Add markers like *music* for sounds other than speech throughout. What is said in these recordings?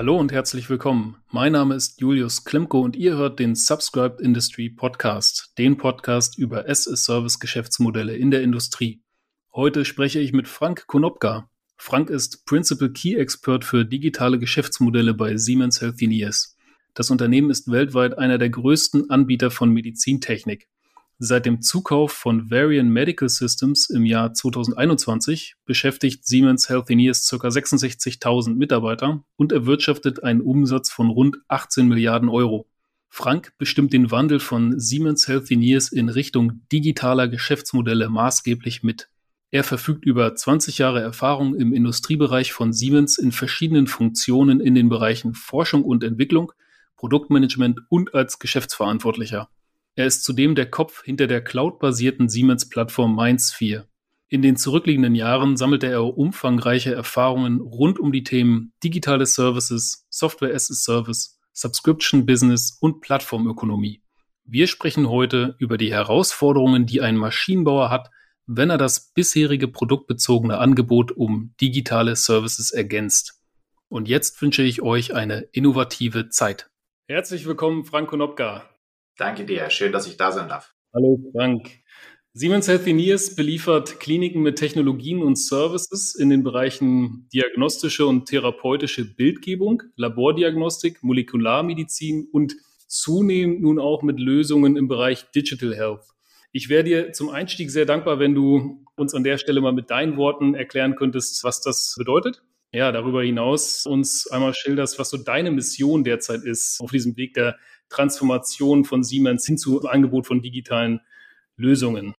Hallo und herzlich willkommen. Mein Name ist Julius Klimko und ihr hört den Subscribed Industry Podcast, den Podcast über S-Service-Geschäftsmodelle in der Industrie. Heute spreche ich mit Frank Konopka. Frank ist Principal Key Expert für digitale Geschäftsmodelle bei Siemens Healthineers. Das Unternehmen ist weltweit einer der größten Anbieter von Medizintechnik. Seit dem Zukauf von Varian Medical Systems im Jahr 2021 beschäftigt Siemens Healthineers ca. 66.000 Mitarbeiter und erwirtschaftet einen Umsatz von rund 18 Milliarden Euro. Frank bestimmt den Wandel von Siemens Healthineers in Richtung digitaler Geschäftsmodelle maßgeblich mit. Er verfügt über 20 Jahre Erfahrung im Industriebereich von Siemens in verschiedenen Funktionen in den Bereichen Forschung und Entwicklung, Produktmanagement und als Geschäftsverantwortlicher. Er ist zudem der Kopf hinter der cloud-basierten Siemens-Plattform MindSphere. In den zurückliegenden Jahren sammelte er umfangreiche Erfahrungen rund um die Themen digitale Services, Software as a Service, Subscription Business und Plattformökonomie. Wir sprechen heute über die Herausforderungen, die ein Maschinenbauer hat, wenn er das bisherige produktbezogene Angebot um digitale Services ergänzt. Und jetzt wünsche ich euch eine innovative Zeit. Herzlich willkommen, Frank Konopka. Danke dir. Schön, dass ich da sein darf. Hallo Frank. Siemens Healthineers beliefert Kliniken mit Technologien und Services in den Bereichen diagnostische und therapeutische Bildgebung, Labordiagnostik, Molekularmedizin und zunehmend nun auch mit Lösungen im Bereich Digital Health. Ich wäre dir zum Einstieg sehr dankbar, wenn du uns an der Stelle mal mit deinen Worten erklären könntest, was das bedeutet. Ja, darüber hinaus uns einmal schilderst, was so deine Mission derzeit ist auf diesem Weg der Transformation von Siemens hin zu Angebot von digitalen Lösungen?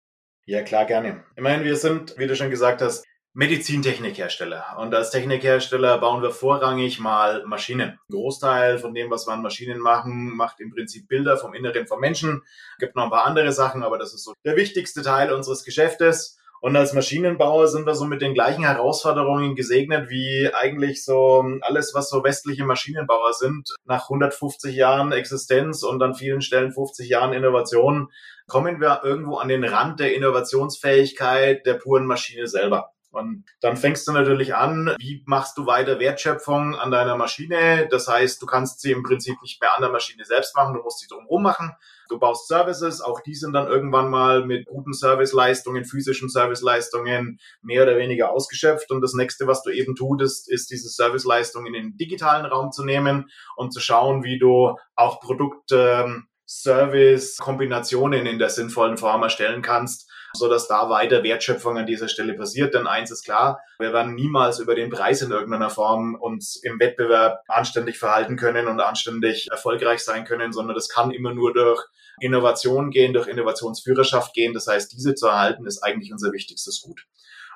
Ja, klar, gerne. Immerhin, wir sind, wie du schon gesagt hast, Medizintechnikhersteller. Und als Technikhersteller bauen wir vorrangig mal Maschinen. Ein Großteil von dem, was wir an Maschinen machen, macht im Prinzip Bilder vom Inneren vom Menschen. Gibt noch ein paar andere Sachen, aber das ist so der wichtigste Teil unseres Geschäftes. Und als Maschinenbauer sind wir so mit den gleichen Herausforderungen gesegnet wie eigentlich so alles, was so westliche Maschinenbauer sind. Nach 150 Jahren Existenz und an vielen Stellen 50 Jahren Innovation kommen wir irgendwo an den Rand der Innovationsfähigkeit der puren Maschine selber. Und dann fängst du natürlich an, wie machst du weiter Wertschöpfung an deiner Maschine? Das heißt, du kannst sie im Prinzip nicht mehr an der Maschine selbst machen, du musst sie drumherum machen. Du baust Services, auch die sind dann irgendwann mal mit guten Serviceleistungen, physischen Serviceleistungen mehr oder weniger ausgeschöpft. Und das nächste, was du eben tust, ist, diese Serviceleistungen in den digitalen Raum zu nehmen und zu schauen, wie du auch Produkt, ähm, Service-Kombinationen in der sinnvollen Form erstellen kannst, so dass da weiter Wertschöpfung an dieser Stelle passiert. Denn eins ist klar, wir werden niemals über den Preis in irgendeiner Form uns im Wettbewerb anständig verhalten können und anständig erfolgreich sein können, sondern das kann immer nur durch Innovation gehen, durch Innovationsführerschaft gehen. Das heißt, diese zu erhalten ist eigentlich unser wichtigstes Gut.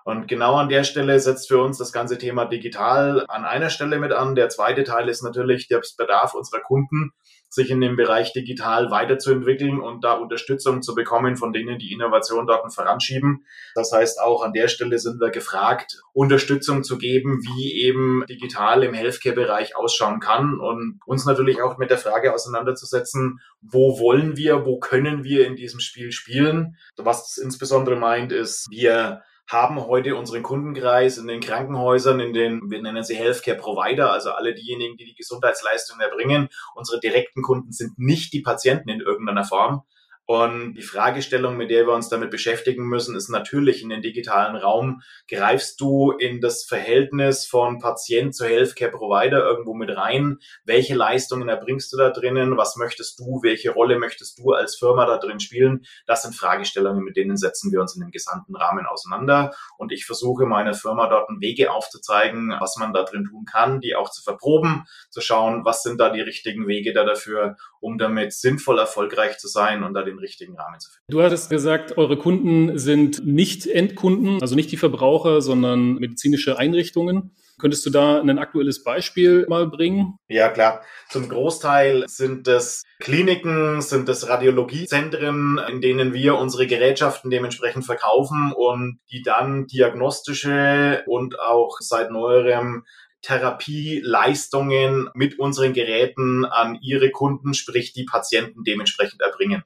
Und genau an der Stelle setzt für uns das ganze Thema digital an einer Stelle mit an. Der zweite Teil ist natürlich der Bedarf unserer Kunden, sich in dem Bereich digital weiterzuentwickeln und da Unterstützung zu bekommen von denen, die Innovation dort voranschieben. Das heißt, auch an der Stelle sind wir gefragt, Unterstützung zu geben, wie eben digital im Healthcare-Bereich ausschauen kann und uns natürlich auch mit der Frage auseinanderzusetzen, wo wollen wir, wo können wir in diesem Spiel spielen. Was insbesondere meint, ist, wir haben heute unseren Kundenkreis in den Krankenhäusern, in den, wir nennen sie Healthcare Provider, also alle diejenigen, die die Gesundheitsleistungen erbringen. Unsere direkten Kunden sind nicht die Patienten in irgendeiner Form, und die Fragestellung, mit der wir uns damit beschäftigen müssen, ist natürlich in den digitalen Raum. Greifst du in das Verhältnis von Patient zu Healthcare Provider irgendwo mit rein? Welche Leistungen erbringst du da drinnen? Was möchtest du? Welche Rolle möchtest du als Firma da drin spielen? Das sind Fragestellungen, mit denen setzen wir uns in dem gesamten Rahmen auseinander. Und ich versuche meiner Firma dort Wege aufzuzeigen, was man da drin tun kann, die auch zu verproben, zu schauen, was sind da die richtigen Wege da dafür, um damit sinnvoll erfolgreich zu sein und da den richtigen Rahmen zu finden. Du hattest gesagt, eure Kunden sind nicht Endkunden, also nicht die Verbraucher, sondern medizinische Einrichtungen. Könntest du da ein aktuelles Beispiel mal bringen? Ja, klar. Zum Großteil sind es Kliniken, sind es Radiologiezentren, in denen wir unsere Gerätschaften dementsprechend verkaufen und die dann diagnostische und auch seit neuerem Therapieleistungen mit unseren Geräten an ihre Kunden, sprich die Patienten dementsprechend erbringen.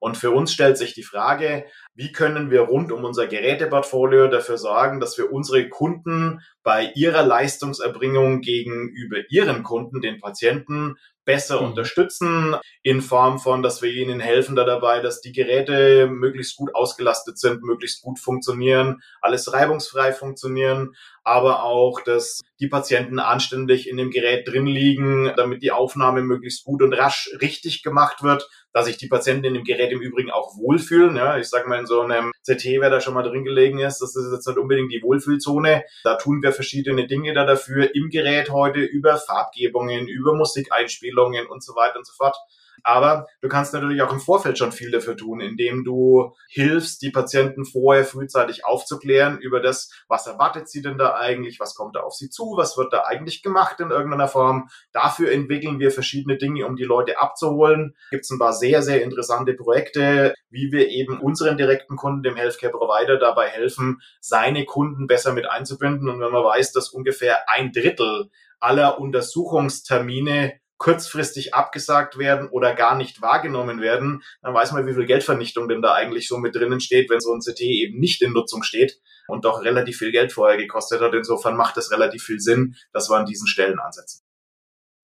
Und für uns stellt sich die Frage, wie können wir rund um unser Geräteportfolio dafür sorgen, dass wir unsere Kunden bei ihrer Leistungserbringung gegenüber ihren Kunden, den Patienten, besser mhm. unterstützen in Form von, dass wir ihnen helfen da dabei, dass die Geräte möglichst gut ausgelastet sind, möglichst gut funktionieren, alles reibungsfrei funktionieren, aber auch, dass die Patienten anständig in dem Gerät drin liegen, damit die Aufnahme möglichst gut und rasch richtig gemacht wird, dass sich die Patienten in dem Gerät im Übrigen auch wohlfühlen. Ja, ich sage mal, in so einem CT, wer da schon mal drin gelegen ist, das ist jetzt nicht unbedingt die Wohlfühlzone. Da tun wir verschiedene Dinge da dafür im Gerät heute über Farbgebungen, über Musikeinspielungen und so weiter und so fort. Aber du kannst natürlich auch im Vorfeld schon viel dafür tun, indem du hilfst, die Patienten vorher frühzeitig aufzuklären über das, was erwartet sie denn da eigentlich, was kommt da auf sie zu, was wird da eigentlich gemacht in irgendeiner Form. Dafür entwickeln wir verschiedene Dinge, um die Leute abzuholen. Gibt es ein paar sehr, sehr interessante Projekte, wie wir eben unseren direkten Kunden, dem Healthcare Provider, dabei helfen, seine Kunden besser mit einzubinden. Und wenn man weiß, dass ungefähr ein Drittel aller Untersuchungstermine kurzfristig abgesagt werden oder gar nicht wahrgenommen werden, dann weiß man, wie viel Geldvernichtung denn da eigentlich so mit drinnen steht, wenn so ein CT eben nicht in Nutzung steht und doch relativ viel Geld vorher gekostet hat. Insofern macht es relativ viel Sinn, dass wir an diesen Stellen ansetzen.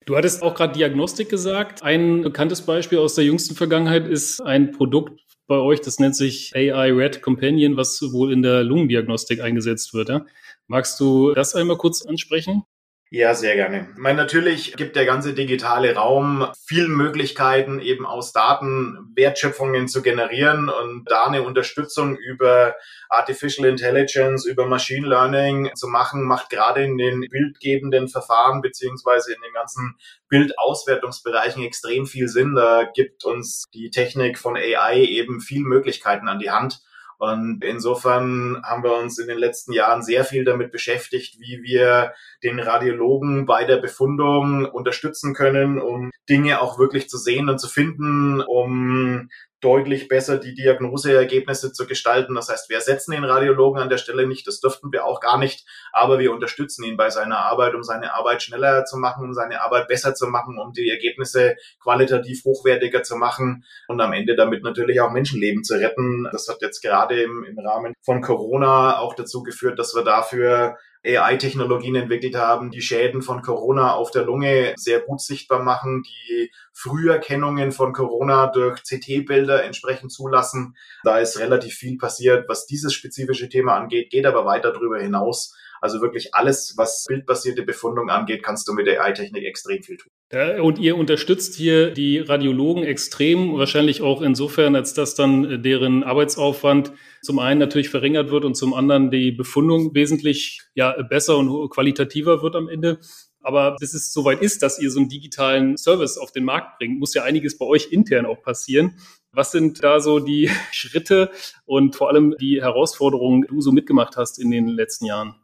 Du hattest auch gerade Diagnostik gesagt. Ein bekanntes Beispiel aus der jüngsten Vergangenheit ist ein Produkt bei euch, das nennt sich AI Red Companion, was wohl in der Lungendiagnostik eingesetzt wird. Ja? Magst du das einmal kurz ansprechen? Ja, sehr gerne. Ich meine, natürlich gibt der ganze digitale Raum viel Möglichkeiten, eben aus Daten Wertschöpfungen zu generieren und da eine Unterstützung über Artificial Intelligence, über Machine Learning zu machen, macht gerade in den bildgebenden Verfahren beziehungsweise in den ganzen Bildauswertungsbereichen extrem viel Sinn. Da gibt uns die Technik von AI eben viel Möglichkeiten an die Hand. Und insofern haben wir uns in den letzten Jahren sehr viel damit beschäftigt, wie wir den Radiologen bei der Befundung unterstützen können, um Dinge auch wirklich zu sehen und zu finden, um deutlich besser die Diagnoseergebnisse zu gestalten. Das heißt, wir ersetzen den Radiologen an der Stelle nicht, das dürften wir auch gar nicht, aber wir unterstützen ihn bei seiner Arbeit, um seine Arbeit schneller zu machen, um seine Arbeit besser zu machen, um die Ergebnisse qualitativ hochwertiger zu machen und am Ende damit natürlich auch Menschenleben zu retten. Das hat jetzt gerade im, im Rahmen von Corona auch dazu geführt, dass wir dafür AI-Technologien entwickelt haben, die Schäden von Corona auf der Lunge sehr gut sichtbar machen, die Früherkennungen von Corona durch CT-Bilder entsprechend zulassen. Da ist relativ viel passiert, was dieses spezifische Thema angeht, geht aber weiter darüber hinaus. Also wirklich alles, was bildbasierte Befundung angeht, kannst du mit der AI-Technik extrem viel tun. Ja, und ihr unterstützt hier die Radiologen extrem, wahrscheinlich auch insofern, als dass dann deren Arbeitsaufwand zum einen natürlich verringert wird und zum anderen die Befundung wesentlich ja, besser und qualitativer wird am Ende. Aber bis es soweit ist, dass ihr so einen digitalen Service auf den Markt bringt, muss ja einiges bei euch intern auch passieren. Was sind da so die *laughs* Schritte und vor allem die Herausforderungen, die du so mitgemacht hast in den letzten Jahren?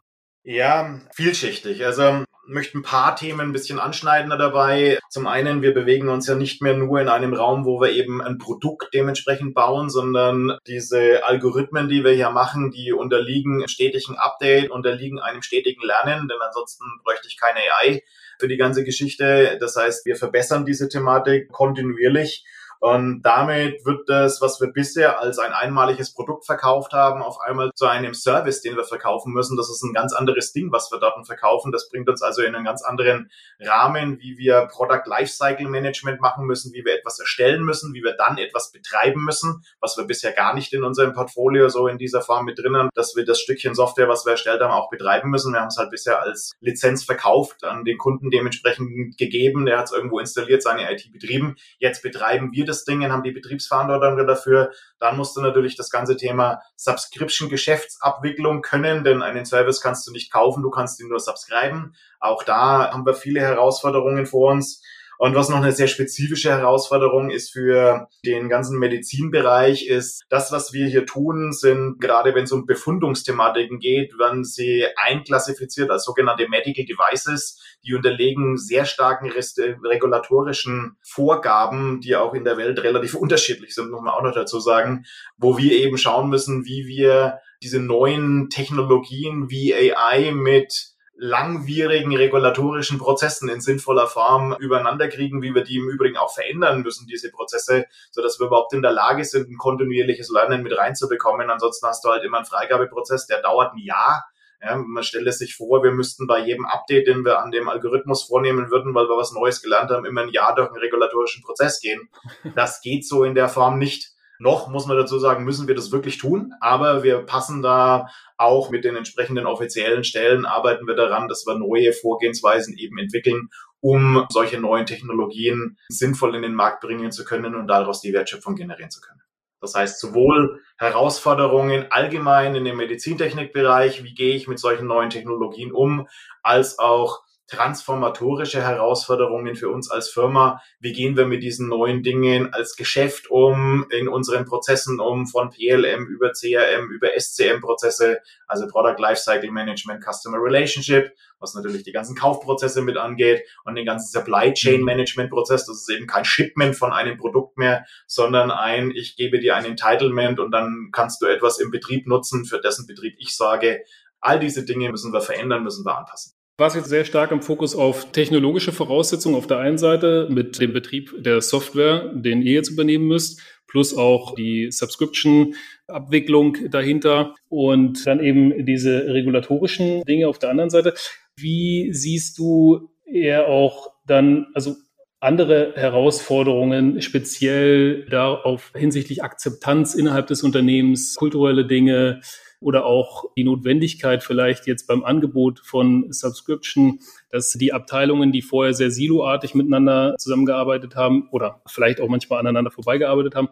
Ja, vielschichtig. Also möchte ein paar Themen ein bisschen anschneidender dabei. Zum einen, wir bewegen uns ja nicht mehr nur in einem Raum, wo wir eben ein Produkt dementsprechend bauen, sondern diese Algorithmen, die wir hier machen, die unterliegen stetigen Update, unterliegen einem stetigen Lernen, denn ansonsten bräuchte ich keine AI für die ganze Geschichte. Das heißt, wir verbessern diese Thematik kontinuierlich und damit wird das, was wir bisher als ein einmaliges Produkt verkauft haben, auf einmal zu einem Service, den wir verkaufen müssen. Das ist ein ganz anderes Ding, was wir dort verkaufen. Das bringt uns also in einen ganz anderen Rahmen, wie wir Product Lifecycle Management machen müssen, wie wir etwas erstellen müssen, wie wir dann etwas betreiben müssen, was wir bisher gar nicht in unserem Portfolio so in dieser Form mit drinnen, dass wir das Stückchen Software, was wir erstellt haben, auch betreiben müssen. Wir haben es halt bisher als Lizenz verkauft, an den Kunden dementsprechend gegeben. Der hat es irgendwo installiert, seine IT betrieben. Jetzt betreiben wir das das Ding, haben die Betriebsverantwortung dafür. Dann musst du natürlich das ganze Thema Subscription-Geschäftsabwicklung können, denn einen Service kannst du nicht kaufen, du kannst ihn nur subscriben. Auch da haben wir viele Herausforderungen vor uns. Und was noch eine sehr spezifische Herausforderung ist für den ganzen Medizinbereich, ist das, was wir hier tun, sind gerade wenn es um Befundungsthematiken geht, werden sie einklassifiziert als sogenannte Medical Devices. Die unterlegen sehr starken regulatorischen Vorgaben, die auch in der Welt relativ *laughs* unterschiedlich sind, muss man auch noch dazu sagen, wo wir eben schauen müssen, wie wir diese neuen Technologien wie AI mit langwierigen regulatorischen Prozessen in sinnvoller Form übereinander kriegen, wie wir die im Übrigen auch verändern müssen, diese Prozesse, so dass wir überhaupt in der Lage sind, ein kontinuierliches Lernen mit reinzubekommen. Ansonsten hast du halt immer einen Freigabeprozess, der dauert ein Jahr. Ja, man stelle sich vor, wir müssten bei jedem Update, den wir an dem Algorithmus vornehmen würden, weil wir was Neues gelernt haben, immer ein Jahr durch einen regulatorischen Prozess gehen. Das geht so in der Form nicht. Noch muss man dazu sagen, müssen wir das wirklich tun, aber wir passen da auch mit den entsprechenden offiziellen Stellen, arbeiten wir daran, dass wir neue Vorgehensweisen eben entwickeln, um solche neuen Technologien sinnvoll in den Markt bringen zu können und daraus die Wertschöpfung generieren zu können. Das heißt, sowohl Herausforderungen allgemein in dem Medizintechnikbereich, wie gehe ich mit solchen neuen Technologien um, als auch transformatorische Herausforderungen für uns als Firma. Wie gehen wir mit diesen neuen Dingen als Geschäft um, in unseren Prozessen um, von PLM über CRM, über SCM-Prozesse, also Product Lifecycle Management, Customer Relationship, was natürlich die ganzen Kaufprozesse mit angeht und den ganzen Supply Chain mhm. Management Prozess. Das ist eben kein Shipment von einem Produkt mehr, sondern ein, ich gebe dir ein Entitlement und dann kannst du etwas im Betrieb nutzen, für dessen Betrieb ich sage, all diese Dinge müssen wir verändern, müssen wir anpassen war es jetzt sehr stark im Fokus auf technologische Voraussetzungen auf der einen Seite mit dem Betrieb der Software, den ihr jetzt übernehmen müsst, plus auch die Subscription-Abwicklung dahinter und dann eben diese regulatorischen Dinge auf der anderen Seite. Wie siehst du eher auch dann, also andere Herausforderungen, speziell darauf hinsichtlich Akzeptanz innerhalb des Unternehmens, kulturelle Dinge, oder auch die Notwendigkeit vielleicht jetzt beim Angebot von Subscription, dass die Abteilungen, die vorher sehr siloartig miteinander zusammengearbeitet haben oder vielleicht auch manchmal aneinander vorbeigearbeitet haben,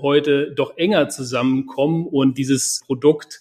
heute doch enger zusammenkommen und dieses Produkt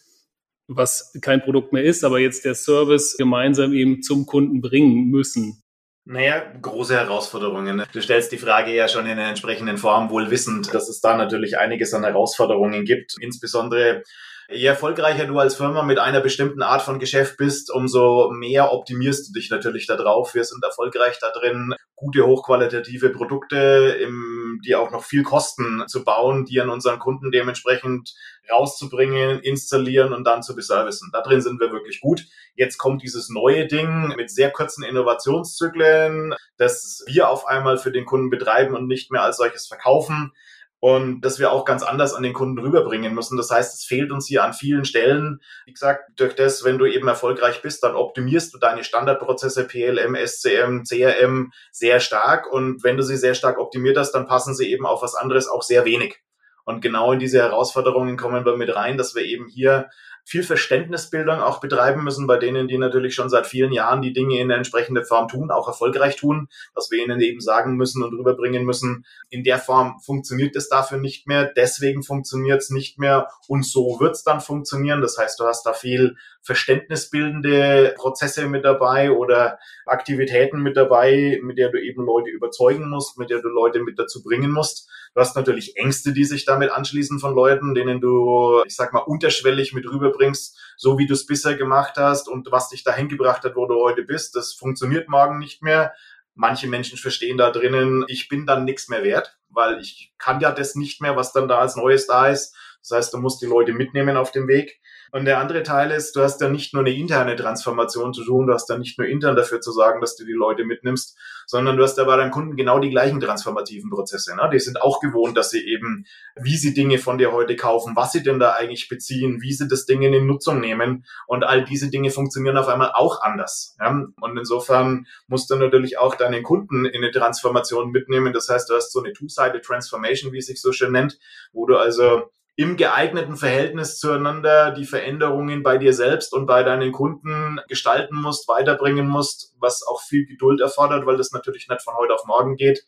was kein Produkt mehr ist, aber jetzt der Service gemeinsam eben zum Kunden bringen müssen. Naja, große Herausforderungen. Du stellst die Frage ja schon in einer entsprechenden Form, wohl wissend, dass es da natürlich einiges an Herausforderungen gibt. Insbesondere Je erfolgreicher du als Firma mit einer bestimmten Art von Geschäft bist, umso mehr optimierst du dich natürlich darauf. Wir sind erfolgreich da drin, gute, hochqualitative Produkte, im, die auch noch viel kosten, zu bauen, die an unseren Kunden dementsprechend rauszubringen, installieren und dann zu beservicen. Da drin sind wir wirklich gut. Jetzt kommt dieses neue Ding mit sehr kurzen Innovationszyklen, das wir auf einmal für den Kunden betreiben und nicht mehr als solches verkaufen und dass wir auch ganz anders an den Kunden rüberbringen müssen. Das heißt, es fehlt uns hier an vielen Stellen. Wie gesagt, durch das, wenn du eben erfolgreich bist, dann optimierst du deine Standardprozesse PLM, SCM, CRM sehr stark. Und wenn du sie sehr stark optimiert hast, dann passen sie eben auf was anderes auch sehr wenig. Und genau in diese Herausforderungen kommen wir mit rein, dass wir eben hier viel Verständnisbildung auch betreiben müssen bei denen, die natürlich schon seit vielen Jahren die Dinge in der entsprechenden Form tun, auch erfolgreich tun, dass wir ihnen eben sagen müssen und rüberbringen müssen, in der Form funktioniert es dafür nicht mehr, deswegen funktioniert es nicht mehr und so wird es dann funktionieren. Das heißt, du hast da viel verständnisbildende Prozesse mit dabei oder Aktivitäten mit dabei, mit der du eben Leute überzeugen musst, mit der du Leute mit dazu bringen musst. Du hast natürlich Ängste, die sich damit anschließen von Leuten, denen du, ich sag mal, unterschwellig mit rüberbringst, so wie du es bisher gemacht hast und was dich dahin gebracht hat, wo du heute bist. Das funktioniert morgen nicht mehr. Manche Menschen verstehen da drinnen, ich bin dann nichts mehr wert, weil ich kann ja das nicht mehr, was dann da als Neues da ist. Das heißt, du musst die Leute mitnehmen auf dem Weg. Und der andere Teil ist, du hast ja nicht nur eine interne Transformation zu tun, du hast ja nicht nur intern dafür zu sagen, dass du die Leute mitnimmst, sondern du hast ja bei deinen Kunden genau die gleichen transformativen Prozesse. Ne? Die sind auch gewohnt, dass sie eben, wie sie Dinge von dir heute kaufen, was sie denn da eigentlich beziehen, wie sie das Ding in Nutzung nehmen. Und all diese Dinge funktionieren auf einmal auch anders. Ja? Und insofern musst du natürlich auch deinen Kunden in eine Transformation mitnehmen. Das heißt, du hast so eine Two-Sided Transformation, wie es sich so schön nennt, wo du also im geeigneten Verhältnis zueinander die Veränderungen bei dir selbst und bei deinen Kunden gestalten musst, weiterbringen musst, was auch viel Geduld erfordert, weil das natürlich nicht von heute auf morgen geht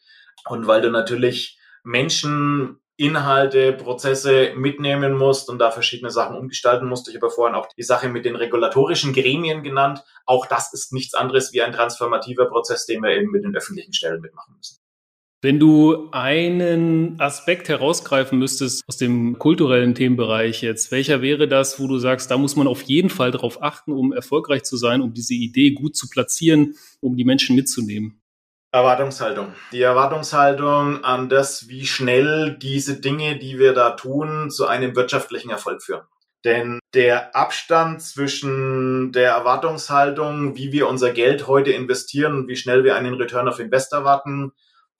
und weil du natürlich Menschen Inhalte, Prozesse mitnehmen musst und da verschiedene Sachen umgestalten musst. Ich habe vorhin auch die Sache mit den regulatorischen Gremien genannt. Auch das ist nichts anderes wie ein transformativer Prozess, den wir eben mit den öffentlichen Stellen mitmachen müssen. Wenn du einen Aspekt herausgreifen müsstest aus dem kulturellen Themenbereich jetzt, welcher wäre das, wo du sagst, da muss man auf jeden Fall darauf achten, um erfolgreich zu sein, um diese Idee gut zu platzieren, um die Menschen mitzunehmen? Erwartungshaltung. Die Erwartungshaltung an das, wie schnell diese Dinge, die wir da tun, zu einem wirtschaftlichen Erfolg führen. Denn der Abstand zwischen der Erwartungshaltung, wie wir unser Geld heute investieren und wie schnell wir einen Return of Invest erwarten,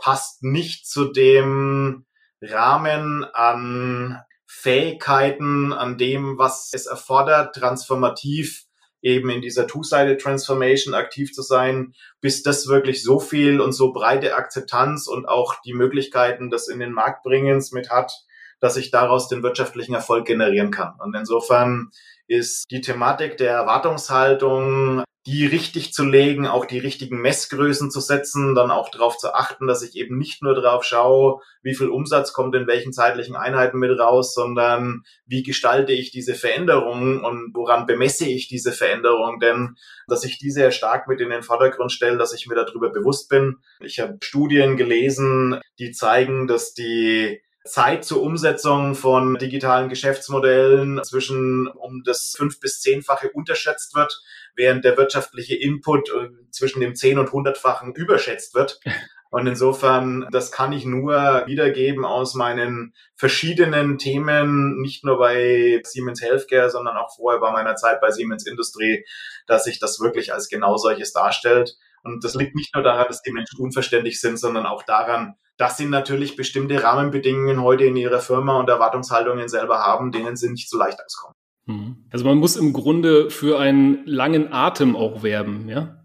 passt nicht zu dem Rahmen an Fähigkeiten, an dem, was es erfordert, transformativ eben in dieser Two-Sided Transformation aktiv zu sein, bis das wirklich so viel und so breite Akzeptanz und auch die Möglichkeiten des in den Markt bringens mit hat, dass ich daraus den wirtschaftlichen Erfolg generieren kann. Und insofern ist die Thematik der Erwartungshaltung, die richtig zu legen, auch die richtigen Messgrößen zu setzen, dann auch darauf zu achten, dass ich eben nicht nur darauf schaue, wie viel Umsatz kommt in welchen zeitlichen Einheiten mit raus, sondern wie gestalte ich diese Veränderungen und woran bemesse ich diese Veränderung, denn dass ich diese stark mit in den Vordergrund stelle, dass ich mir darüber bewusst bin. Ich habe Studien gelesen, die zeigen, dass die Zeit zur Umsetzung von digitalen Geschäftsmodellen zwischen um das fünf bis zehnfache unterschätzt wird, während der wirtschaftliche Input äh, zwischen dem zehn und hundertfachen überschätzt wird. *laughs* Und insofern, das kann ich nur wiedergeben aus meinen verschiedenen Themen, nicht nur bei Siemens Healthcare, sondern auch vorher bei meiner Zeit bei Siemens Industrie, dass sich das wirklich als genau solches darstellt. Und das liegt nicht nur daran, dass die Menschen unverständlich sind, sondern auch daran, dass sie natürlich bestimmte Rahmenbedingungen heute in ihrer Firma und Erwartungshaltungen selber haben, denen sie nicht so leicht auskommen. Mhm. Also man muss im Grunde für einen langen Atem auch werben, ja?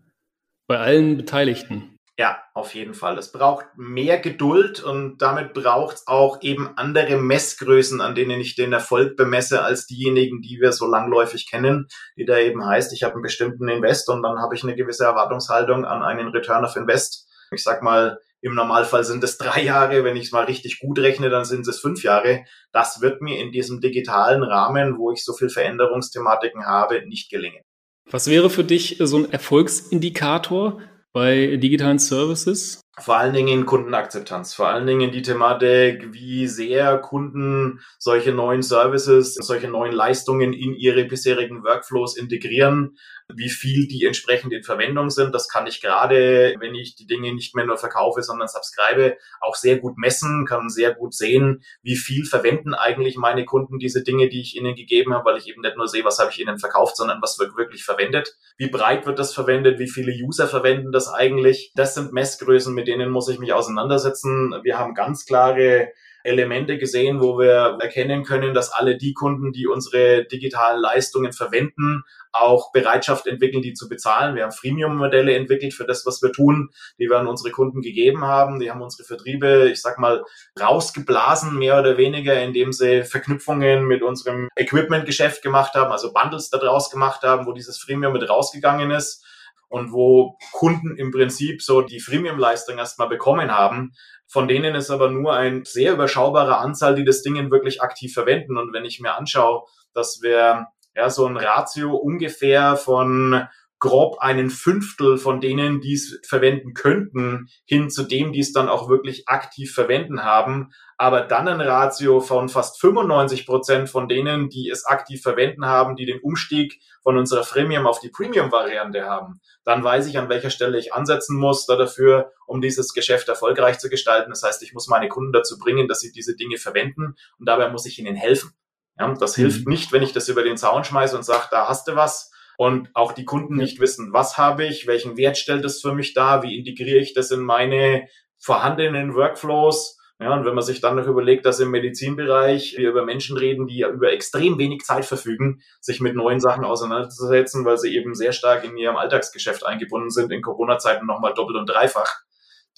Bei allen Beteiligten. Ja, auf jeden Fall. Es braucht mehr Geduld und damit braucht es auch eben andere Messgrößen, an denen ich den Erfolg bemesse, als diejenigen, die wir so langläufig kennen, die da eben heißt, ich habe einen bestimmten Invest und dann habe ich eine gewisse Erwartungshaltung an einen Return of Invest. Ich sag mal, im Normalfall sind es drei Jahre, wenn ich es mal richtig gut rechne, dann sind es fünf Jahre. Das wird mir in diesem digitalen Rahmen, wo ich so viel Veränderungsthematiken habe, nicht gelingen. Was wäre für dich so ein Erfolgsindikator bei digitalen Services? Vor allen Dingen Kundenakzeptanz, vor allen Dingen die Thematik, wie sehr Kunden solche neuen Services, solche neuen Leistungen in ihre bisherigen Workflows integrieren, wie viel die entsprechend in Verwendung sind. Das kann ich gerade, wenn ich die Dinge nicht mehr nur verkaufe, sondern subscribe, auch sehr gut messen, kann sehr gut sehen, wie viel verwenden eigentlich meine Kunden diese Dinge, die ich ihnen gegeben habe, weil ich eben nicht nur sehe, was habe ich ihnen verkauft, sondern was wird wirklich verwendet. Wie breit wird das verwendet? Wie viele User verwenden das eigentlich? Das sind Messgrößen, mit denen muss ich mich auseinandersetzen. Wir haben ganz klare Elemente gesehen, wo wir erkennen können, dass alle die Kunden, die unsere digitalen Leistungen verwenden, auch Bereitschaft entwickeln, die zu bezahlen. Wir haben Freemium-Modelle entwickelt für das, was wir tun, die wir an unsere Kunden gegeben haben. Die haben unsere Vertriebe, ich sag mal, rausgeblasen, mehr oder weniger, indem sie Verknüpfungen mit unserem Equipment-Geschäft gemacht haben, also Bundles daraus gemacht haben, wo dieses Freemium mit rausgegangen ist und wo Kunden im Prinzip so die Freemium-Leistung erstmal bekommen haben. Von denen ist aber nur ein sehr überschaubarer Anzahl, die das Ding wirklich aktiv verwenden. Und wenn ich mir anschaue, dass wir ja so ein Ratio ungefähr von grob einen Fünftel von denen, die es verwenden könnten, hin zu dem, die es dann auch wirklich aktiv verwenden haben, aber dann ein Ratio von fast 95 Prozent von denen, die es aktiv verwenden haben, die den Umstieg von unserer Freemium auf die Premium-Variante haben, dann weiß ich, an welcher Stelle ich ansetzen muss da dafür, um dieses Geschäft erfolgreich zu gestalten. Das heißt, ich muss meine Kunden dazu bringen, dass sie diese Dinge verwenden und dabei muss ich ihnen helfen. Ja, das mhm. hilft nicht, wenn ich das über den Zaun schmeiße und sage, da hast du was, und auch die Kunden nicht wissen, was habe ich, welchen Wert stellt es für mich dar, wie integriere ich das in meine vorhandenen Workflows. Ja, und wenn man sich dann noch überlegt, dass im Medizinbereich wir über Menschen reden, die ja über extrem wenig Zeit verfügen, sich mit neuen Sachen auseinanderzusetzen, weil sie eben sehr stark in ihrem Alltagsgeschäft eingebunden sind, in Corona-Zeiten nochmal doppelt und dreifach,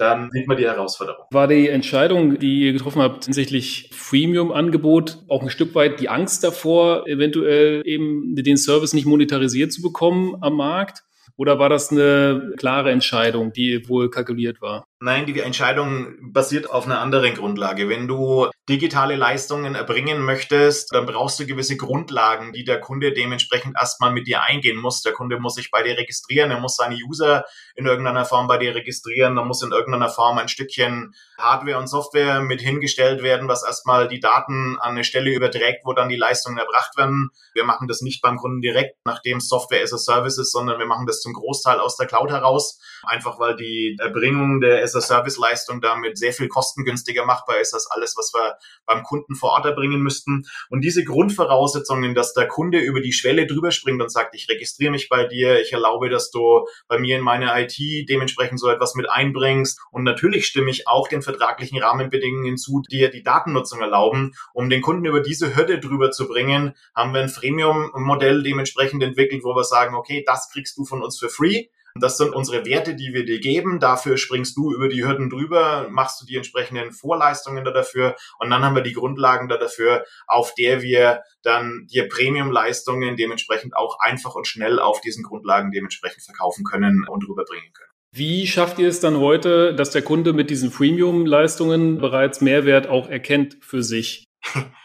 dann sieht man die Herausforderung. War die Entscheidung, die ihr getroffen habt, hinsichtlich Freemium-Angebot auch ein Stück weit die Angst davor, eventuell eben den Service nicht monetarisiert zu bekommen am Markt? Oder war das eine klare Entscheidung, die wohl kalkuliert war? Nein, die Entscheidung basiert auf einer anderen Grundlage. Wenn du digitale Leistungen erbringen möchtest, dann brauchst du gewisse Grundlagen, die der Kunde dementsprechend erstmal mit dir eingehen muss. Der Kunde muss sich bei dir registrieren, er muss seine User in irgendeiner Form bei dir registrieren, da muss in irgendeiner Form ein Stückchen Hardware und Software mit hingestellt werden, was erstmal die Daten an eine Stelle überträgt, wo dann die Leistungen erbracht werden. Wir machen das nicht beim Kunden direkt, nachdem Software as a Service ist, sondern wir machen das zum Großteil aus der Cloud heraus, einfach weil die Erbringung der as a Service Leistung damit sehr viel kostengünstiger machbar ist als alles, was wir beim Kunden vor Ort erbringen müssten. Und diese Grundvoraussetzungen, dass der Kunde über die Schwelle drüber springt und sagt, ich registriere mich bei dir, ich erlaube, dass du bei mir in meine IT dementsprechend so etwas mit einbringst. Und natürlich stimme ich auch den vertraglichen Rahmenbedingungen hinzu, die ja die Datennutzung erlauben. Um den Kunden über diese Hürde drüber zu bringen, haben wir ein Freemium-Modell dementsprechend entwickelt, wo wir sagen, okay, das kriegst du von uns für free. Das sind unsere Werte, die wir dir geben. Dafür springst du über die Hürden drüber, machst du die entsprechenden Vorleistungen da dafür und dann haben wir die Grundlagen da dafür, auf der wir dann dir Premium-Leistungen dementsprechend auch einfach und schnell auf diesen Grundlagen dementsprechend verkaufen können und rüberbringen können. Wie schafft ihr es dann heute, dass der Kunde mit diesen Freemium-Leistungen bereits Mehrwert auch erkennt für sich? *laughs*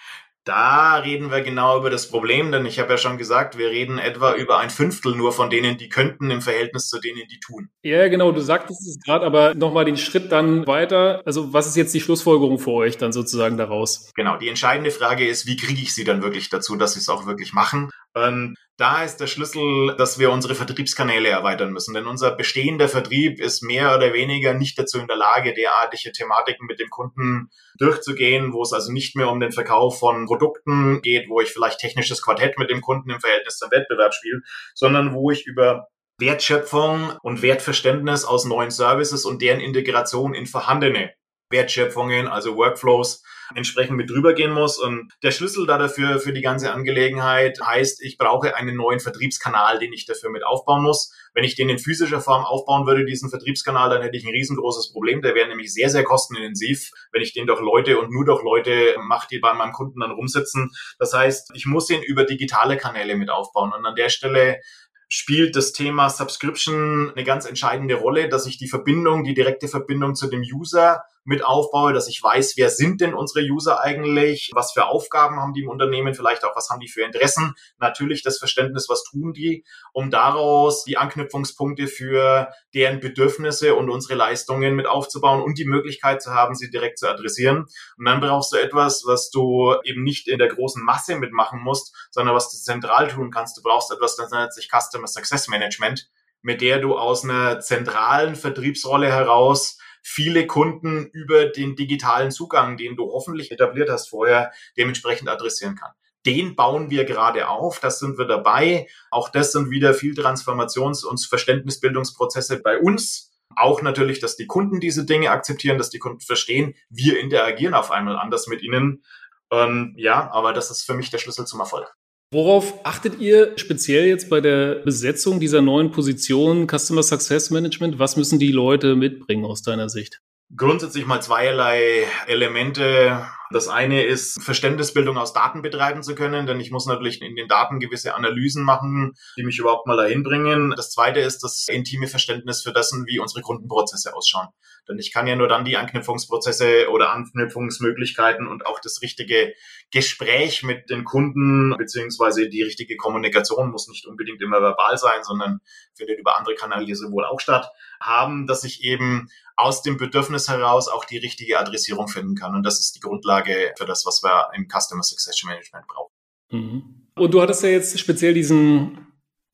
Da reden wir genau über das Problem, denn ich habe ja schon gesagt, wir reden etwa über ein Fünftel nur von denen, die könnten im Verhältnis zu denen, die tun. Ja, genau, du sagtest es gerade, aber nochmal den Schritt dann weiter. Also was ist jetzt die Schlussfolgerung für euch dann sozusagen daraus? Genau, die entscheidende Frage ist, wie kriege ich sie dann wirklich dazu, dass sie es auch wirklich machen? Und da ist der Schlüssel, dass wir unsere Vertriebskanäle erweitern müssen. Denn unser bestehender Vertrieb ist mehr oder weniger nicht dazu in der Lage, derartige Thematiken mit dem Kunden durchzugehen, wo es also nicht mehr um den Verkauf von Produkten geht, wo ich vielleicht technisches Quartett mit dem Kunden im Verhältnis zum Wettbewerb spiele, sondern wo ich über Wertschöpfung und Wertverständnis aus neuen Services und deren Integration in vorhandene Wertschöpfungen, also Workflows, entsprechend mit drüber gehen muss. Und der Schlüssel da dafür für die ganze Angelegenheit heißt, ich brauche einen neuen Vertriebskanal, den ich dafür mit aufbauen muss. Wenn ich den in physischer Form aufbauen würde, diesen Vertriebskanal, dann hätte ich ein riesengroßes Problem. Der wäre nämlich sehr, sehr kostenintensiv, wenn ich den durch Leute und nur durch Leute mache, die bei meinem Kunden dann rumsitzen. Das heißt, ich muss ihn über digitale Kanäle mit aufbauen. Und an der Stelle spielt das Thema Subscription eine ganz entscheidende Rolle, dass ich die Verbindung, die direkte Verbindung zu dem User mit aufbaue, dass ich weiß, wer sind denn unsere User eigentlich, was für Aufgaben haben die im Unternehmen, vielleicht auch was haben die für Interessen, natürlich das Verständnis, was tun die, um daraus die Anknüpfungspunkte für deren Bedürfnisse und unsere Leistungen mit aufzubauen und die Möglichkeit zu haben, sie direkt zu adressieren. Und dann brauchst du etwas, was du eben nicht in der großen Masse mitmachen musst, sondern was du zentral tun kannst. Du brauchst etwas, das nennt sich Customer Success Management, mit der du aus einer zentralen Vertriebsrolle heraus viele Kunden über den digitalen Zugang, den du hoffentlich etabliert hast vorher, dementsprechend adressieren kann. Den bauen wir gerade auf, das sind wir dabei. Auch das sind wieder viel Transformations- und Verständnisbildungsprozesse bei uns. Auch natürlich, dass die Kunden diese Dinge akzeptieren, dass die Kunden verstehen, wir interagieren auf einmal anders mit ihnen. Ähm, ja, aber das ist für mich der Schlüssel zum Erfolg. Worauf achtet ihr speziell jetzt bei der Besetzung dieser neuen Position Customer Success Management? Was müssen die Leute mitbringen aus deiner Sicht? Grundsätzlich mal zweierlei Elemente. Das eine ist, Verständnisbildung aus Daten betreiben zu können, denn ich muss natürlich in den Daten gewisse Analysen machen, die mich überhaupt mal dahin bringen. Das zweite ist das intime Verständnis für dessen, wie unsere Kundenprozesse ausschauen. Denn ich kann ja nur dann die Anknüpfungsprozesse oder Anknüpfungsmöglichkeiten und auch das richtige Gespräch mit den Kunden beziehungsweise die richtige Kommunikation muss nicht unbedingt immer verbal sein, sondern findet über andere Kanäle sowohl auch statt, haben, dass ich eben aus dem Bedürfnis heraus auch die richtige Adressierung finden kann. Und das ist die Grundlage für das, was wir im Customer Success Management brauchen. Mhm. Und du hattest ja jetzt speziell diesen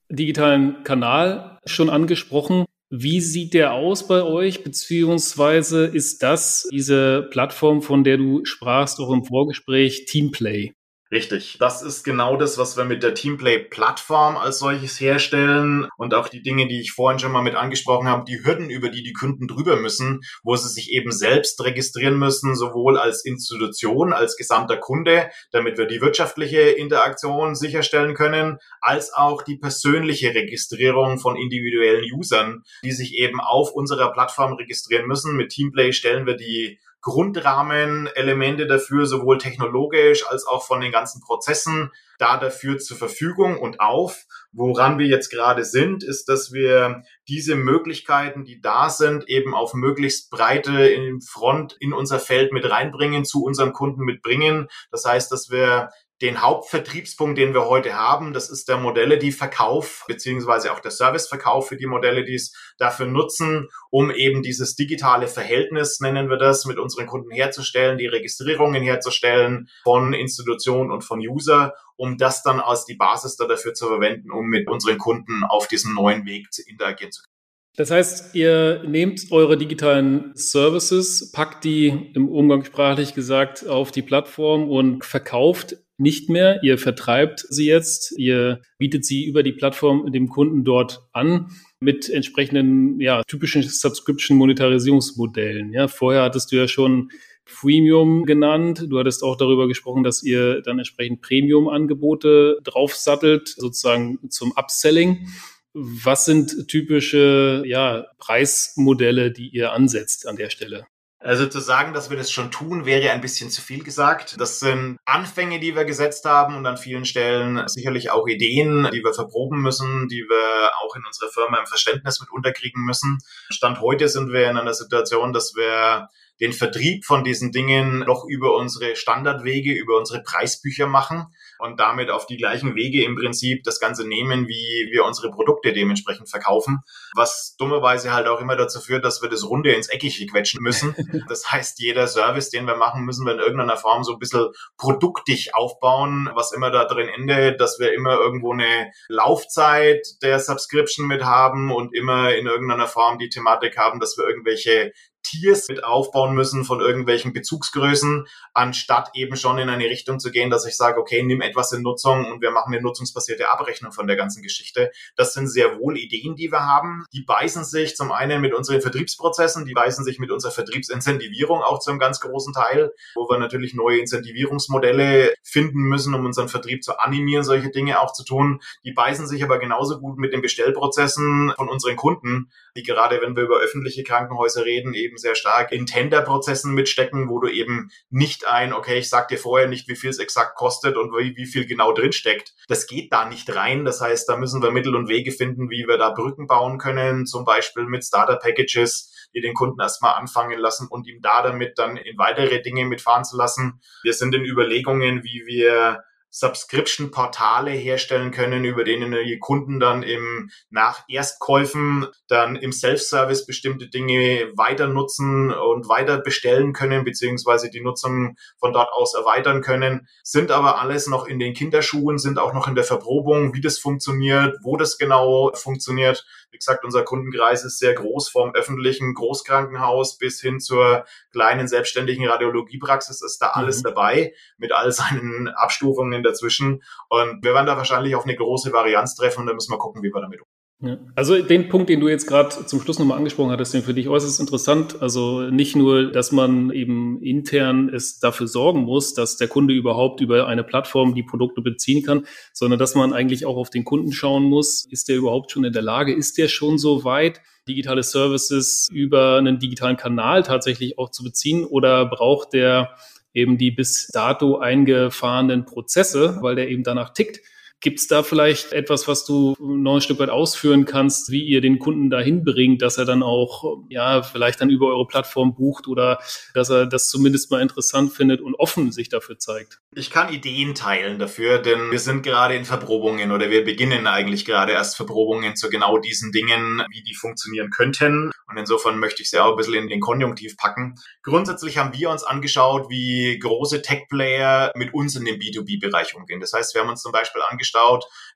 digitalen Kanal schon angesprochen. Wie sieht der aus bei euch, beziehungsweise ist das diese Plattform, von der du sprachst, auch im Vorgespräch, Teamplay? Richtig. Das ist genau das, was wir mit der Teamplay-Plattform als solches herstellen und auch die Dinge, die ich vorhin schon mal mit angesprochen habe, die Hürden, über die die Kunden drüber müssen, wo sie sich eben selbst registrieren müssen, sowohl als Institution, als gesamter Kunde, damit wir die wirtschaftliche Interaktion sicherstellen können, als auch die persönliche Registrierung von individuellen Usern, die sich eben auf unserer Plattform registrieren müssen. Mit Teamplay stellen wir die Grundrahmenelemente dafür, sowohl technologisch als auch von den ganzen Prozessen da dafür zur Verfügung und auf. Woran wir jetzt gerade sind, ist, dass wir diese Möglichkeiten, die da sind, eben auf möglichst breite in Front in unser Feld mit reinbringen, zu unseren Kunden mitbringen. Das heißt, dass wir den Hauptvertriebspunkt, den wir heute haben, das ist der Modellity-Verkauf beziehungsweise auch der Serviceverkauf für die Modelities dafür nutzen, um eben dieses digitale Verhältnis, nennen wir das, mit unseren Kunden herzustellen, die Registrierungen herzustellen von Institutionen und von User, um das dann als die Basis da dafür zu verwenden, um mit unseren Kunden auf diesem neuen Weg zu interagieren zu können. Das heißt, ihr nehmt eure digitalen Services, packt die im umgangssprachlich gesagt auf die Plattform und verkauft nicht mehr. Ihr vertreibt sie jetzt, ihr bietet sie über die Plattform dem Kunden dort an mit entsprechenden, ja, typischen Subscription-Monetarisierungsmodellen. Ja, vorher hattest du ja schon Freemium genannt. Du hattest auch darüber gesprochen, dass ihr dann entsprechend Premium-Angebote draufsattelt, sozusagen zum Upselling. Was sind typische ja, Preismodelle, die ihr ansetzt an der Stelle? Also zu sagen, dass wir das schon tun, wäre ein bisschen zu viel gesagt. Das sind Anfänge, die wir gesetzt haben und an vielen Stellen sicherlich auch Ideen, die wir verproben müssen, die wir auch in unserer Firma im Verständnis mit unterkriegen müssen. Stand heute sind wir in einer Situation, dass wir den Vertrieb von diesen Dingen noch über unsere Standardwege, über unsere Preisbücher machen und damit auf die gleichen Wege im Prinzip das Ganze nehmen, wie wir unsere Produkte dementsprechend verkaufen, was dummerweise halt auch immer dazu führt, dass wir das Runde ins Eckige quetschen müssen. *laughs* Das heißt, jeder Service, den wir machen, müssen wir in irgendeiner Form so ein bisschen produktig aufbauen, was immer da drin endet, dass wir immer irgendwo eine Laufzeit der Subscription mit haben und immer in irgendeiner Form die Thematik haben, dass wir irgendwelche Tiers mit aufbauen müssen von irgendwelchen Bezugsgrößen, anstatt eben schon in eine Richtung zu gehen, dass ich sage, okay, nimm etwas in Nutzung und wir machen eine nutzungsbasierte Abrechnung von der ganzen Geschichte. Das sind sehr wohl Ideen, die wir haben. Die beißen sich zum einen mit unseren Vertriebsprozessen, die beißen sich mit unserer Vertriebsincentivierung auch zu einem ganz großen Teil, wo wir natürlich neue Incentivierungsmodelle finden müssen, um unseren Vertrieb zu animieren, solche Dinge auch zu tun. Die beißen sich aber genauso gut mit den Bestellprozessen von unseren Kunden, die gerade, wenn wir über öffentliche Krankenhäuser reden, eben sehr stark in Tenderprozessen mitstecken, wo du eben nicht ein, okay, ich sag dir vorher nicht, wie viel es exakt kostet und wie, wie viel genau drinsteckt. Das geht da nicht rein. Das heißt, da müssen wir Mittel und Wege finden, wie wir da Brücken bauen können, zum Beispiel mit Starter-Packages, die den Kunden erstmal anfangen lassen und ihm da damit dann in weitere Dinge mitfahren zu lassen. Wir sind in Überlegungen, wie wir Subscription-Portale herstellen können, über denen die Kunden dann im nach Erstkäufen dann im Self-Service bestimmte Dinge weiter nutzen und weiter bestellen können, beziehungsweise die Nutzung von dort aus erweitern können, sind aber alles noch in den Kinderschuhen, sind auch noch in der Verprobung, wie das funktioniert, wo das genau funktioniert. Wie gesagt, unser Kundenkreis ist sehr groß, vom öffentlichen Großkrankenhaus bis hin zur kleinen selbstständigen Radiologiepraxis ist da alles mhm. dabei mit all seinen Abstufungen dazwischen. Und wir werden da wahrscheinlich auf eine große Varianz treffen und dann müssen wir gucken, wie wir damit umgehen. Ja. Also den Punkt, den du jetzt gerade zum Schluss nochmal angesprochen hattest, den für dich äußerst interessant. Also nicht nur, dass man eben intern es dafür sorgen muss, dass der Kunde überhaupt über eine Plattform die Produkte beziehen kann, sondern dass man eigentlich auch auf den Kunden schauen muss. Ist der überhaupt schon in der Lage? Ist der schon so weit, digitale Services über einen digitalen Kanal tatsächlich auch zu beziehen? Oder braucht der eben die bis dato eingefahrenen Prozesse, weil der eben danach tickt? Gibt es da vielleicht etwas, was du noch ein Stück weit ausführen kannst, wie ihr den Kunden dahin bringt, dass er dann auch, ja, vielleicht dann über eure Plattform bucht oder dass er das zumindest mal interessant findet und offen sich dafür zeigt? Ich kann Ideen teilen dafür, denn wir sind gerade in Verprobungen oder wir beginnen eigentlich gerade erst Verprobungen zu genau diesen Dingen, wie die funktionieren könnten. Und insofern möchte ich sie auch ein bisschen in den Konjunktiv packen. Grundsätzlich haben wir uns angeschaut, wie große Tech-Player mit uns in den B2B-Bereich umgehen. Das heißt, wir haben uns zum Beispiel angeschaut,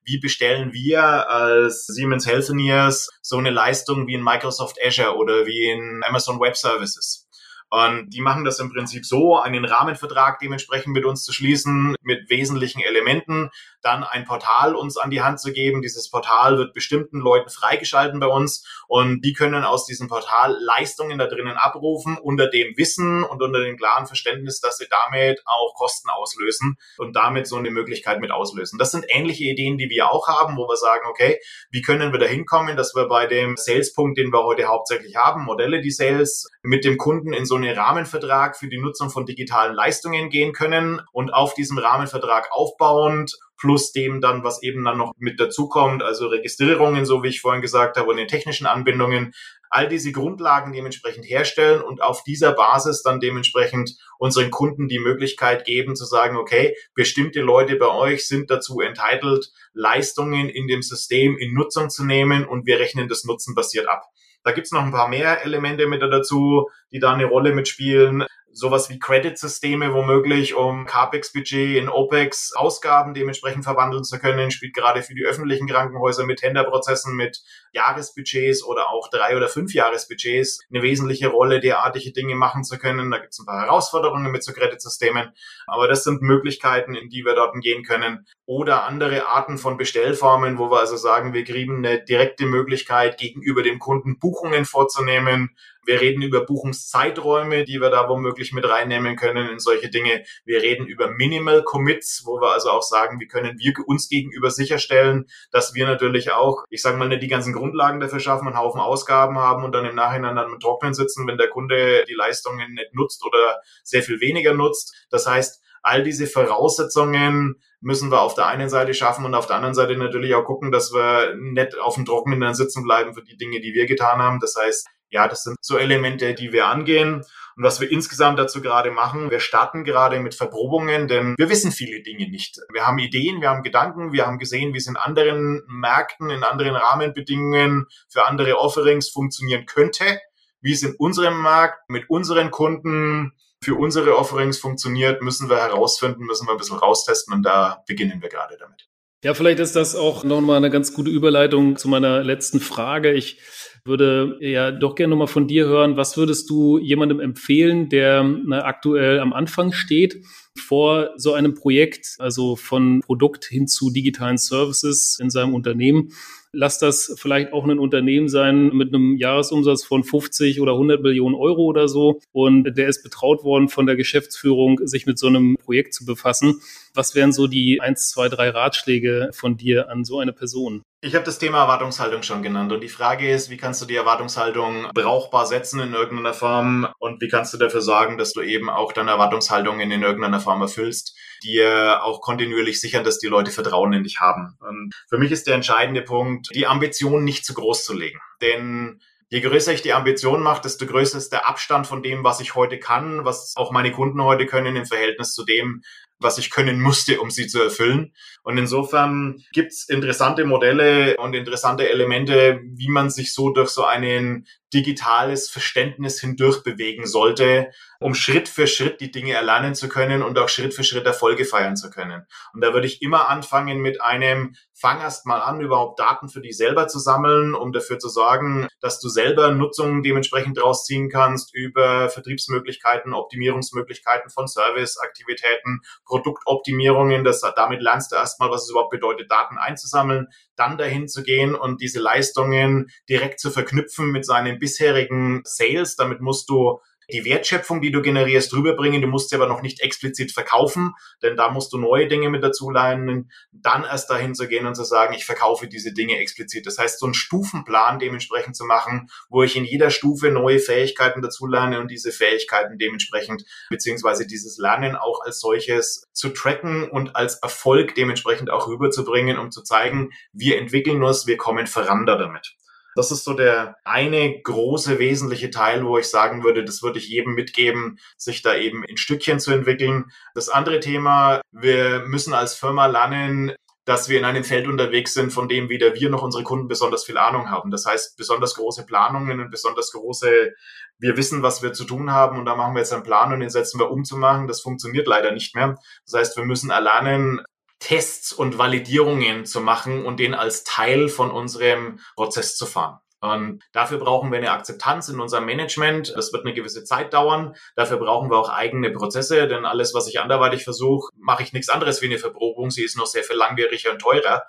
wie bestellen wir als Siemens Healthineers so eine Leistung wie in Microsoft Azure oder wie in Amazon Web Services. Und die machen das im Prinzip so, einen Rahmenvertrag dementsprechend mit uns zu schließen, mit wesentlichen Elementen, dann ein Portal uns an die Hand zu geben. Dieses Portal wird bestimmten Leuten freigeschalten bei uns und die können aus diesem Portal Leistungen da drinnen abrufen unter dem Wissen und unter dem klaren Verständnis, dass sie damit auch Kosten auslösen und damit so eine Möglichkeit mit auslösen. Das sind ähnliche Ideen, die wir auch haben, wo wir sagen, okay, wie können wir da hinkommen, dass wir bei dem Sales-Punkt, den wir heute hauptsächlich haben, Modality Sales, mit dem Kunden in so einen Rahmenvertrag für die Nutzung von digitalen Leistungen gehen können und auf diesem Rahmenvertrag aufbauend plus dem dann, was eben dann noch mit dazukommt, also Registrierungen, so wie ich vorhin gesagt habe, und den technischen Anbindungen, all diese Grundlagen dementsprechend herstellen und auf dieser Basis dann dementsprechend unseren Kunden die Möglichkeit geben zu sagen, okay, bestimmte Leute bei euch sind dazu entitled, Leistungen in dem System in Nutzung zu nehmen und wir rechnen das Nutzen basiert ab. Da gibt's noch ein paar mehr Elemente mit dazu, die da eine Rolle mitspielen sowas wie Credit-Systeme womöglich, um CAPEX-Budget in OPEX-Ausgaben dementsprechend verwandeln zu können, spielt gerade für die öffentlichen Krankenhäuser mit Tenderprozessen, mit Jahresbudgets oder auch drei- oder fünf Jahresbudgets eine wesentliche Rolle, derartige Dinge machen zu können. Da gibt es ein paar Herausforderungen mit so Credit-Systemen, aber das sind Möglichkeiten, in die wir dort gehen können. Oder andere Arten von Bestellformen, wo wir also sagen, wir kriegen eine direkte Möglichkeit, gegenüber dem Kunden Buchungen vorzunehmen, wir reden über Buchungszeiträume, die wir da womöglich mit reinnehmen können in solche Dinge. Wir reden über Minimal Commits, wo wir also auch sagen, wie können wir uns gegenüber sicherstellen, dass wir natürlich auch, ich sage mal, nicht die ganzen Grundlagen dafür schaffen, einen Haufen Ausgaben haben und dann im Nachhinein dann mit Trocknen sitzen, wenn der Kunde die Leistungen nicht nutzt oder sehr viel weniger nutzt. Das heißt, all diese Voraussetzungen müssen wir auf der einen Seite schaffen und auf der anderen Seite natürlich auch gucken, dass wir nicht auf dem Trockenen sitzen bleiben für die Dinge, die wir getan haben. Das heißt, ja, das sind so Elemente, die wir angehen. Und was wir insgesamt dazu gerade machen, wir starten gerade mit Verprobungen, denn wir wissen viele Dinge nicht. Wir haben Ideen, wir haben Gedanken, wir haben gesehen, wie es in anderen Märkten, in anderen Rahmenbedingungen für andere Offerings funktionieren könnte, wie es in unserem Markt mit unseren Kunden für unsere Offerings funktioniert, müssen wir herausfinden, müssen wir ein bisschen raustesten und da beginnen wir gerade damit. Ja, vielleicht ist das auch nochmal eine ganz gute Überleitung zu meiner letzten Frage. Ich würde ja doch gerne nochmal von dir hören, was würdest du jemandem empfehlen, der aktuell am Anfang steht, vor so einem Projekt, also von Produkt hin zu digitalen Services in seinem Unternehmen? Lass das vielleicht auch ein Unternehmen sein mit einem Jahresumsatz von 50 oder 100 Millionen Euro oder so. Und der ist betraut worden von der Geschäftsführung, sich mit so einem Projekt zu befassen. Was wären so die eins, zwei, drei Ratschläge von dir an so eine Person? Ich habe das Thema Erwartungshaltung schon genannt und die Frage ist, wie kannst du die Erwartungshaltung brauchbar setzen in irgendeiner Form und wie kannst du dafür sorgen, dass du eben auch deine Erwartungshaltungen in irgendeiner Form erfüllst, die auch kontinuierlich sichern, dass die Leute Vertrauen in dich haben. Und für mich ist der entscheidende Punkt, die Ambition nicht zu groß zu legen, denn Je größer ich die Ambition mache, desto größer ist der Abstand von dem, was ich heute kann, was auch meine Kunden heute können im Verhältnis zu dem, was ich können musste, um sie zu erfüllen. Und insofern gibt's interessante Modelle und interessante Elemente, wie man sich so durch so ein digitales Verständnis hindurch bewegen sollte, um Schritt für Schritt die Dinge erlernen zu können und auch Schritt für Schritt Erfolge feiern zu können. Und da würde ich immer anfangen mit einem, fang erst mal an, überhaupt Daten für dich selber zu sammeln, um dafür zu sorgen, dass du selber Nutzungen dementsprechend draus ziehen kannst über Vertriebsmöglichkeiten, Optimierungsmöglichkeiten von Serviceaktivitäten, Produktoptimierungen. Das, damit lernst du erstmal, was es überhaupt bedeutet, Daten einzusammeln, dann dahin zu gehen und diese Leistungen direkt zu verknüpfen mit seinen bisherigen Sales. Damit musst du die Wertschöpfung, die du generierst, rüberbringen. Du musst sie aber noch nicht explizit verkaufen, denn da musst du neue Dinge mit dazu lernen, dann erst dahin zu gehen und zu sagen, ich verkaufe diese Dinge explizit. Das heißt, so einen Stufenplan dementsprechend zu machen, wo ich in jeder Stufe neue Fähigkeiten dazu lerne und diese Fähigkeiten dementsprechend, beziehungsweise dieses Lernen auch als solches zu tracken und als Erfolg dementsprechend auch rüberzubringen, um zu zeigen, wir entwickeln uns, wir kommen voran damit. Das ist so der eine große wesentliche Teil, wo ich sagen würde, das würde ich jedem mitgeben, sich da eben in Stückchen zu entwickeln. Das andere Thema, wir müssen als Firma lernen, dass wir in einem Feld unterwegs sind, von dem weder wir noch unsere Kunden besonders viel Ahnung haben. Das heißt, besonders große Planungen und besonders große, wir wissen, was wir zu tun haben und da machen wir jetzt einen Plan und den setzen wir umzumachen. Das funktioniert leider nicht mehr. Das heißt, wir müssen erlernen, Tests und Validierungen zu machen und den als Teil von unserem Prozess zu fahren. Und dafür brauchen wir eine Akzeptanz in unserem Management. Das wird eine gewisse Zeit dauern. Dafür brauchen wir auch eigene Prozesse, denn alles, was ich anderweitig versuche, mache ich nichts anderes wie eine Verprobung. Sie ist noch sehr viel langwieriger und teurer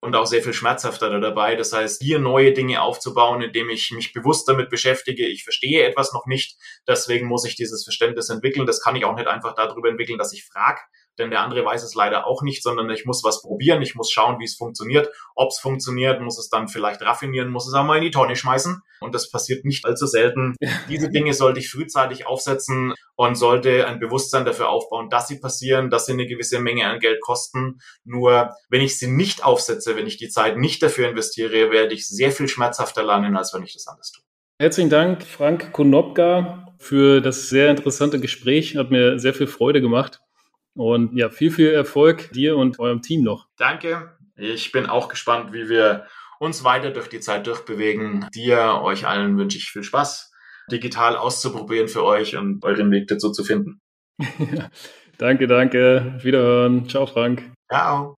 und auch sehr viel schmerzhafter dabei. Das heißt, hier neue Dinge aufzubauen, indem ich mich bewusst damit beschäftige. Ich verstehe etwas noch nicht. Deswegen muss ich dieses Verständnis entwickeln. Das kann ich auch nicht einfach darüber entwickeln, dass ich frage, denn der andere weiß es leider auch nicht, sondern ich muss was probieren, ich muss schauen, wie es funktioniert. Ob es funktioniert, muss es dann vielleicht raffinieren, muss es auch mal in die Tonne schmeißen. Und das passiert nicht allzu selten. *laughs* Diese Dinge sollte ich frühzeitig aufsetzen und sollte ein Bewusstsein dafür aufbauen, dass sie passieren, dass sie eine gewisse Menge an Geld kosten. Nur wenn ich sie nicht aufsetze, wenn ich die Zeit nicht dafür investiere, werde ich sehr viel schmerzhafter lernen, als wenn ich das anders tue. Herzlichen Dank, Frank Konopka, für das sehr interessante Gespräch. Hat mir sehr viel Freude gemacht. Und ja, viel, viel Erfolg dir und eurem Team noch. Danke. Ich bin auch gespannt, wie wir uns weiter durch die Zeit durchbewegen. Dir, euch allen wünsche ich viel Spaß digital auszuprobieren für euch und euren Weg dazu zu finden. *laughs* danke, danke. Wiederhören. Ciao, Frank. Ciao.